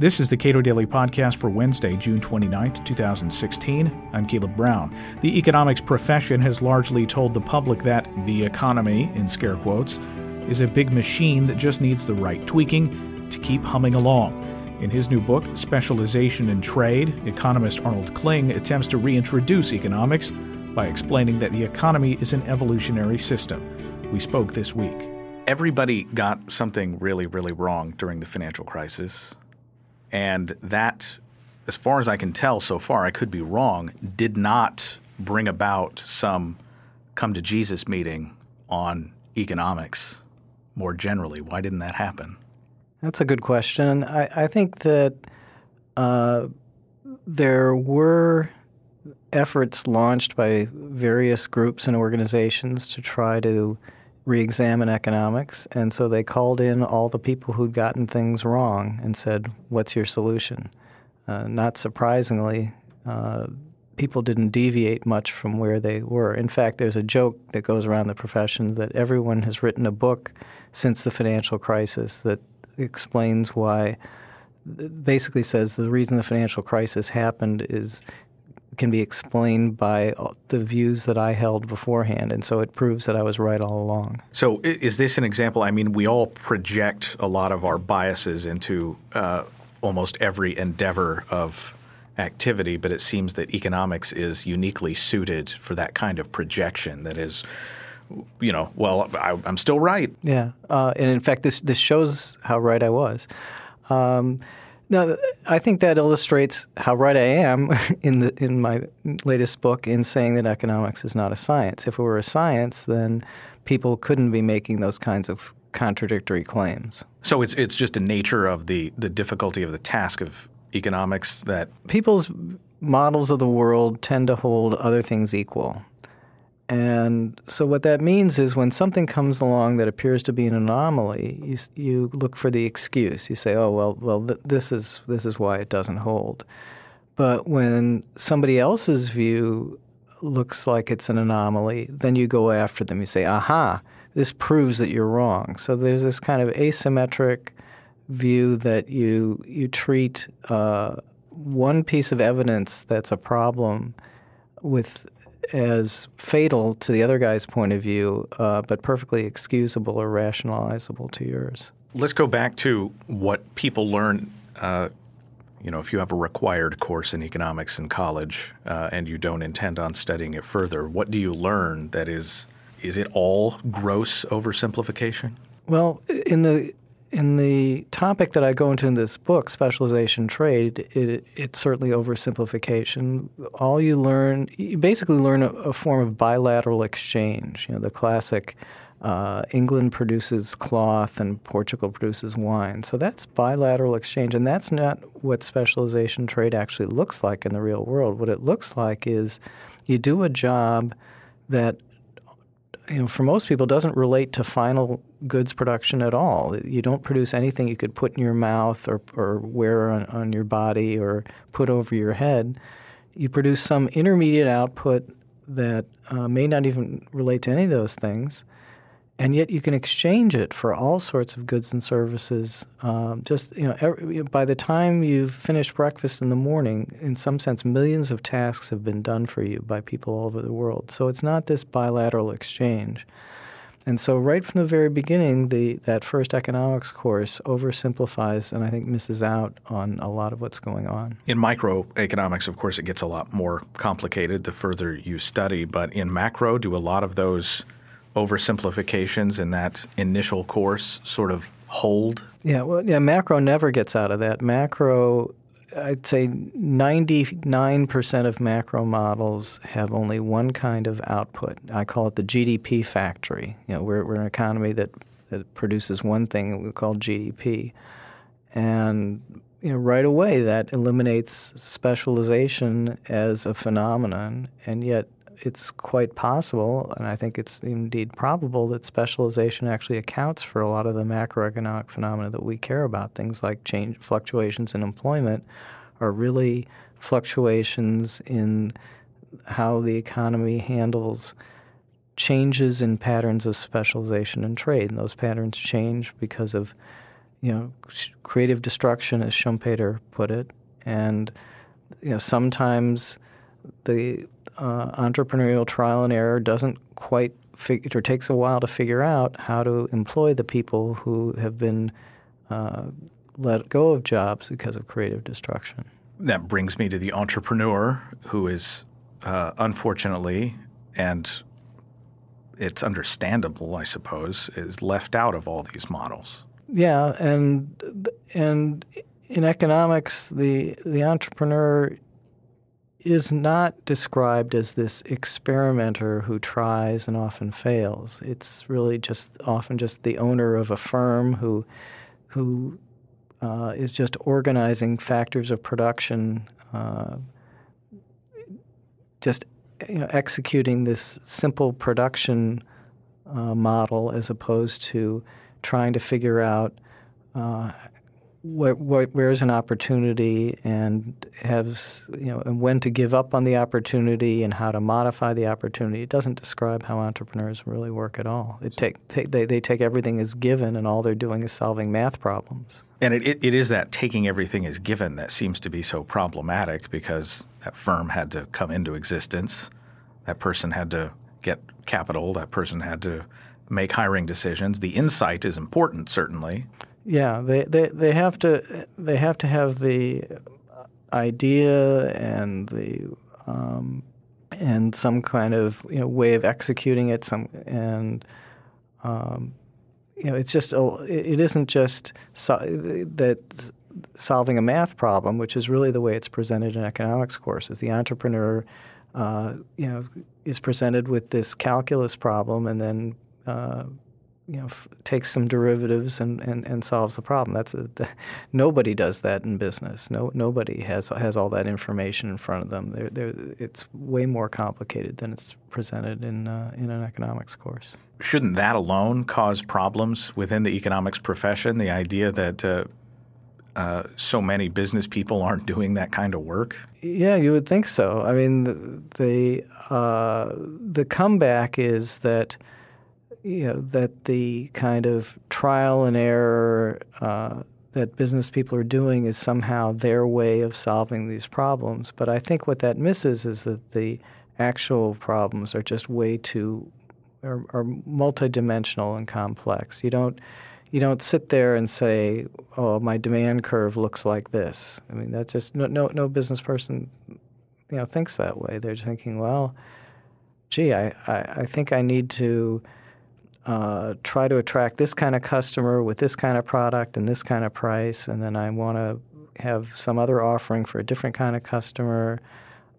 This is the Cato Daily Podcast for Wednesday, June 29th, 2016. I'm Caleb Brown. The economics profession has largely told the public that the economy, in scare quotes, is a big machine that just needs the right tweaking to keep humming along. In his new book, Specialization and Trade, economist Arnold Kling attempts to reintroduce economics by explaining that the economy is an evolutionary system. We spoke this week. Everybody got something really, really wrong during the financial crisis. And that, as far as I can tell so far, I could be wrong, did not bring about some come to Jesus meeting on economics more generally. Why didn't that happen? That's a good question. I, I think that uh, there were efforts launched by various groups and organizations to try to re-examine economics, and so they called in all the people who'd gotten things wrong and said, "What's your solution?" Uh, not surprisingly, uh, people didn't deviate much from where they were. In fact, there's a joke that goes around the profession that everyone has written a book since the financial crisis that explains why. Basically, says the reason the financial crisis happened is can be explained by the views that I held beforehand. And so it proves that I was right all along. So, is this an example? I mean, we all project a lot of our biases into uh, almost every endeavor of activity, but it seems that economics is uniquely suited for that kind of projection that is. You know, well, I, am still right. Yeah, uh, and in fact, this this shows how right I was. Um, no, I think that illustrates how right I am in the in my latest book in saying that economics is not a science. If it were a science, then people couldn't be making those kinds of contradictory claims. So it's it's just a nature of the the difficulty of the task of economics that people's models of the world tend to hold other things equal. And so what that means is when something comes along that appears to be an anomaly, you, you look for the excuse. You say, "Oh well, well th- this is this is why it doesn't hold." But when somebody else's view looks like it's an anomaly, then you go after them. You say, "Aha, this proves that you're wrong." So there's this kind of asymmetric view that you you treat uh, one piece of evidence that's a problem with as fatal to the other guy's point of view, uh, but perfectly excusable or rationalizable to yours. Let's go back to what people learn. Uh, you know, if you have a required course in economics in college uh, and you don't intend on studying it further, what do you learn that is is it all gross oversimplification? Well, in the in the topic that I go into in this book, specialization trade, it, it's certainly oversimplification. All you learn, you basically learn a, a form of bilateral exchange. You know, the classic uh, England produces cloth and Portugal produces wine. So that's bilateral exchange, and that's not what specialization trade actually looks like in the real world. What it looks like is you do a job that you know, for most people, doesn't relate to final goods production at all. You don't produce anything you could put in your mouth or, or wear on, on your body or put over your head. You produce some intermediate output that uh, may not even relate to any of those things and yet you can exchange it for all sorts of goods and services. Um, just you know, every, by the time you've finished breakfast in the morning, in some sense, millions of tasks have been done for you by people all over the world. So it's not this bilateral exchange. And so, right from the very beginning, the that first economics course oversimplifies and I think misses out on a lot of what's going on. In microeconomics, of course, it gets a lot more complicated the further you study. But in macro, do a lot of those oversimplifications in that initial course sort of hold? Yeah, well, yeah, macro never gets out of that. Macro, I'd say 99% of macro models have only one kind of output. I call it the GDP factory. You know, we're, we're an economy that, that produces one thing we call GDP. And you know, right away that eliminates specialization as a phenomenon, and yet it's quite possible, and I think it's indeed probable, that specialization actually accounts for a lot of the macroeconomic phenomena that we care about. Things like change fluctuations in employment are really fluctuations in how the economy handles changes in patterns of specialization and trade. And those patterns change because of you know, creative destruction, as Schumpeter put it, and you know sometimes the uh, entrepreneurial trial and error doesn't quite fig- or takes a while to figure out how to employ the people who have been uh, let go of jobs because of creative destruction. That brings me to the entrepreneur who is uh, unfortunately and it's understandable, I suppose, is left out of all these models. Yeah, and and in economics, the the entrepreneur is not described as this experimenter who tries and often fails. It's really just often just the owner of a firm who who uh, is just organizing factors of production, uh, just you know, executing this simple production uh, model as opposed to trying to figure out what, what, where's an opportunity and has you know and when to give up on the opportunity and how to modify the opportunity. It doesn't describe how entrepreneurs really work at all. It take, take they, they take everything as given and all they're doing is solving math problems. And it, it, it is that taking everything as given that seems to be so problematic because that firm had to come into existence. That person had to get capital. That person had to make hiring decisions. The insight is important, certainly. Yeah, they, they, they have to they have to have the idea and the um, and some kind of you know way of executing it. Some and um, you know it's just a, it isn't just so, that solving a math problem, which is really the way it's presented in economics courses. The entrepreneur, uh, you know, is presented with this calculus problem and then uh, you know, f- takes some derivatives and, and, and solves the problem. That's a, the, nobody does that in business. No, nobody has has all that information in front of them. They're, they're, it's way more complicated than it's presented in uh, in an economics course. Shouldn't that alone cause problems within the economics profession? The idea that uh, uh, so many business people aren't doing that kind of work? Yeah, you would think so. I mean, the the, uh, the comeback is that you know that the kind of trial and error uh, that business people are doing is somehow their way of solving these problems. But I think what that misses is that the actual problems are just way too are, are multidimensional and complex. You don't you don't sit there and say, "Oh, my demand curve looks like this." I mean, that just no no no business person you know thinks that way. They're thinking, "Well, gee, I, I, I think I need to." Uh, try to attract this kind of customer with this kind of product and this kind of price, and then I want to have some other offering for a different kind of customer.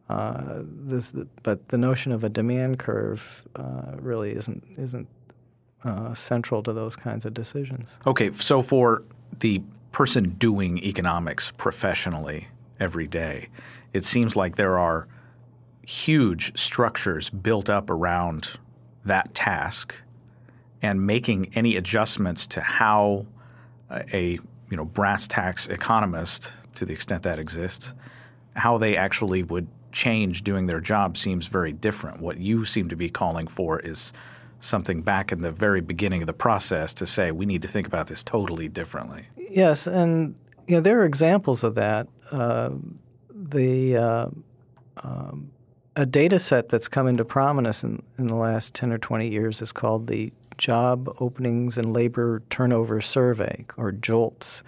Uh, this, but the notion of a demand curve uh, really isn't isn't uh, central to those kinds of decisions. Okay, so for the person doing economics professionally every day, it seems like there are huge structures built up around that task and making any adjustments to how a you know brass tacks economist, to the extent that exists, how they actually would change doing their job seems very different. What you seem to be calling for is something back in the very beginning of the process to say we need to think about this totally differently. Yes, and you know there are examples of that. Uh, the uh, um, a data set that's come into prominence in, in the last 10 or 20 years is called the Job Openings and Labor Turnover Survey, or JOLTS.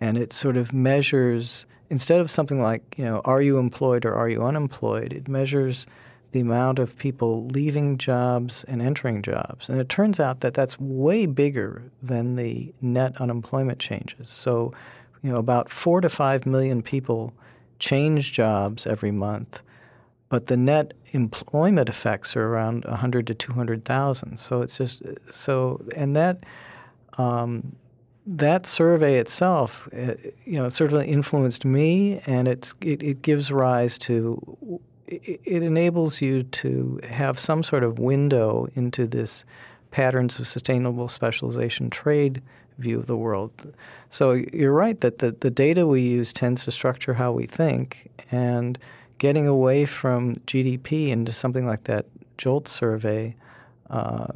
And it sort of measures, instead of something like, you know, are you employed or are you unemployed, it measures the amount of people leaving jobs and entering jobs. And it turns out that that's way bigger than the net unemployment changes. So, you know, about four to five million people change jobs every month but the net employment effects are around 100 to 200,000. So it's just so, and that um, that survey itself, uh, you know, certainly influenced me, and it's it, it gives rise to it, it enables you to have some sort of window into this patterns of sustainable specialization trade view of the world. So you're right that the, the data we use tends to structure how we think, and getting away from GDP into something like that JOLT survey uh,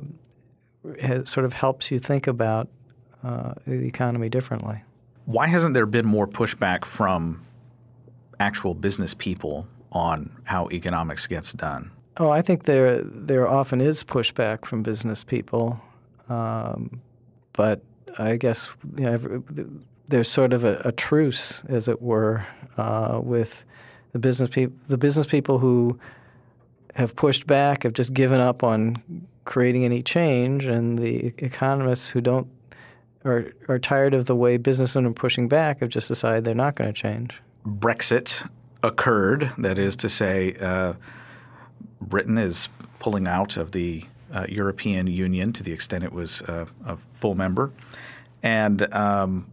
has, sort of helps you think about uh, the economy differently. Why hasn't there been more pushback from actual business people on how economics gets done? Oh, I think there there often is pushback from business people, um, but I guess you know, there's sort of a, a, truce, as it were, uh, with the business people. The business people who have pushed back have just given up on creating any change, and the economists who don't are are tired of the way businessmen are pushing back have just decided they're not going to change. Brexit occurred. That is to say, uh, Britain is pulling out of the uh, European Union to the extent it was uh, a full member, and um,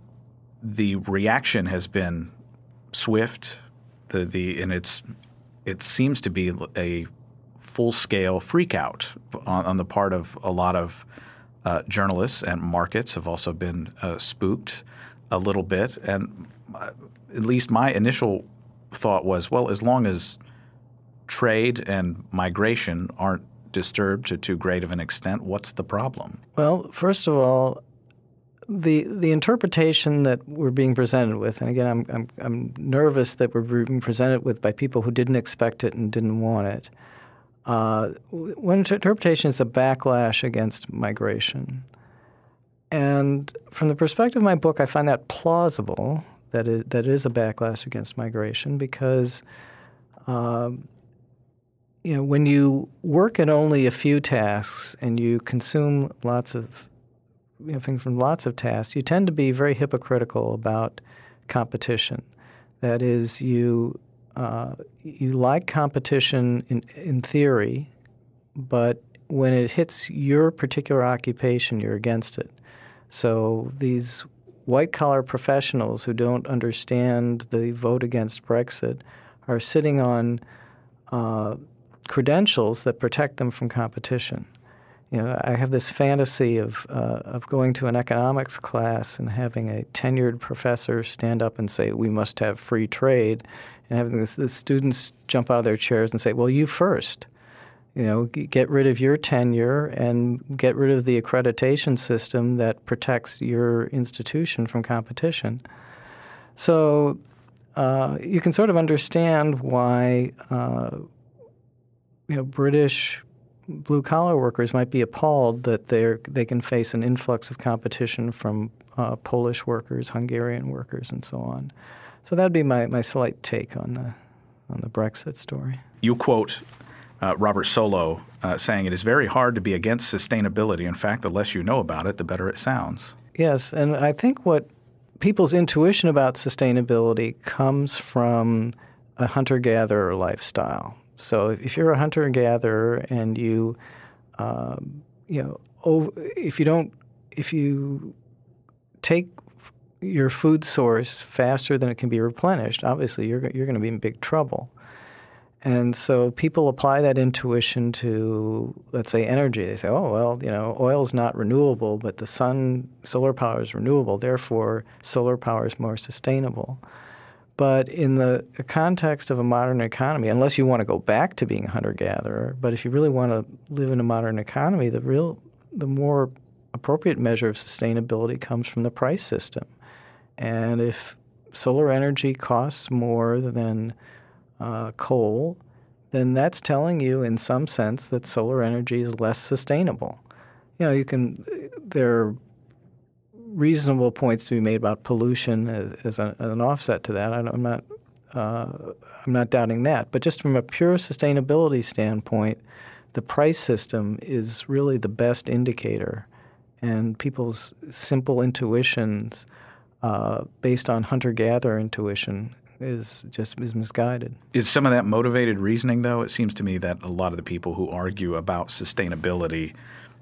the reaction has been swift. The the and it's it seems to be a full scale freakout on, on the part of a lot of uh, journalists and markets have also been uh, spooked a little bit. And uh, at least my initial thought was, well, as long as trade and migration aren't disturbed to too great of an extent, what's the problem? Well, first of all, the the interpretation that we're being presented with, and again, I'm I'm, I'm nervous that we're being presented with by people who didn't expect it and didn't want it. Uh, one interpretation is a backlash against migration, and from the perspective of my book, I find that plausible that it, that it is a backlash against migration because. Um, you know, when you work at only a few tasks and you consume lots of from lots of tasks, you tend to be very hypocritical about competition. That is, you uh, you like competition in in theory, but when it hits your particular occupation, you're against it. So these white collar professionals who don't understand the vote against Brexit are sitting on uh, credentials that protect them from competition. You know, I have this fantasy of uh, of going to an economics class and having a tenured professor stand up and say, "We must have free trade," and having the students jump out of their chairs and say, "Well, you first. You know, get rid of your tenure and get rid of the accreditation system that protects your institution from competition." So uh, you can sort of understand why uh, you know British blue collar workers might be appalled that they they can face an influx of competition from uh, Polish workers, Hungarian workers, and so on. So that'd be my, my slight take on the on the Brexit story. You quote uh, Robert Solow uh, saying it is very hard to be against sustainability. In fact, the less you know about it, the better it sounds. Yes, and I think what people's intuition about sustainability comes from a hunter gatherer lifestyle. So if you're a hunter and gatherer and you, um, you know, over, if you don't, if you take your food source faster than it can be replenished, obviously you're you're going to be in big trouble. And so people apply that intuition to, let's say, energy. They say, oh, well, you know, oil is not renewable, but the sun, solar power is renewable. Therefore, solar power is more sustainable. But in the context of a modern economy, unless you want to go back to being a hunter gatherer, but if you really want to live in a modern economy, the real, the more appropriate measure of sustainability comes from the price system. And if solar energy costs more than uh, coal, then that's telling you, in some sense, that solar energy is less sustainable. You know, you can there reasonable points to be made about pollution as, as, as an offset to that. I, am not uh, I'm not doubting that, but just from a pure sustainability standpoint, the price system is really the best indicator, and people's simple intuitions uh, based on hunter-gatherer intuition is just is misguided. Is some of that motivated reasoning though? It seems to me that a lot of the people who argue about sustainability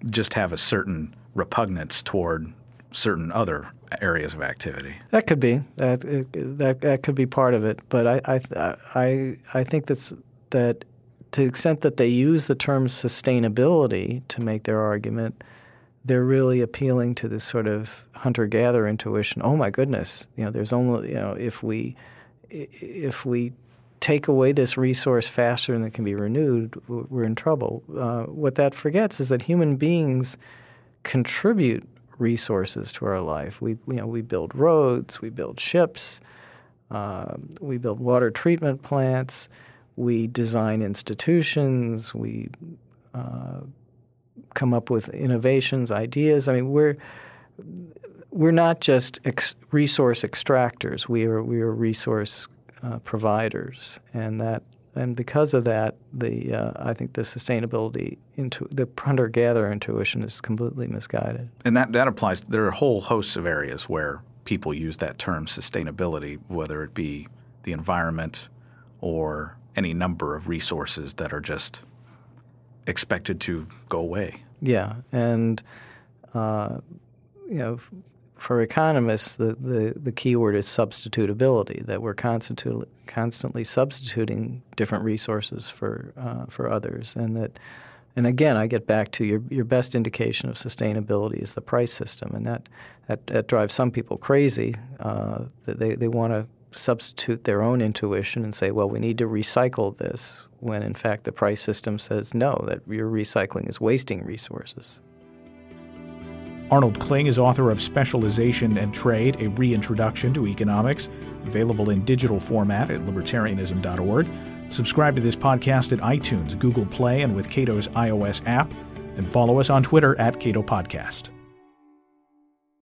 just have a certain repugnance toward certain other areas of activity. That could be that that that could be part of it, but I I I, I think that's that to the extent that they use the term sustainability to make their argument, they're really appealing to this sort of hunter-gatherer intuition. Oh my goodness, you know, there's only you know if we if we take away this resource faster than it can be renewed, we're in trouble. Uh, what that forgets is that human beings contribute resources to our life. We you know we build roads, we build ships, uh, we build water treatment plants, we design institutions, we uh, come up with innovations, ideas. I mean, we're we're not just ex- resource extractors. We are we are resource uh, providers, and that and because of that, the uh, I think the sustainability into the hunter gatherer intuition is completely misguided. And that that applies. There are whole host of areas where people use that term sustainability, whether it be the environment or any number of resources that are just expected to go away. Yeah, and uh, you know, for economists, the, the, the key word is substitutability, that we're constantly, substituting different resources for, uh, for others. And that, and again, I get back to your, your best indication of sustainability is the price system. And that, that, that drives some people crazy. Uh, that they, they want to substitute their own intuition and say, well, we need to recycle this, when in fact the price system says no, that your recycling is wasting resources. Arnold Kling is author of Specialization and Trade, a reintroduction to economics, available in digital format at libertarianism.org. Subscribe to this podcast at iTunes, Google Play, and with Cato's iOS app, and follow us on Twitter at Cato Podcast.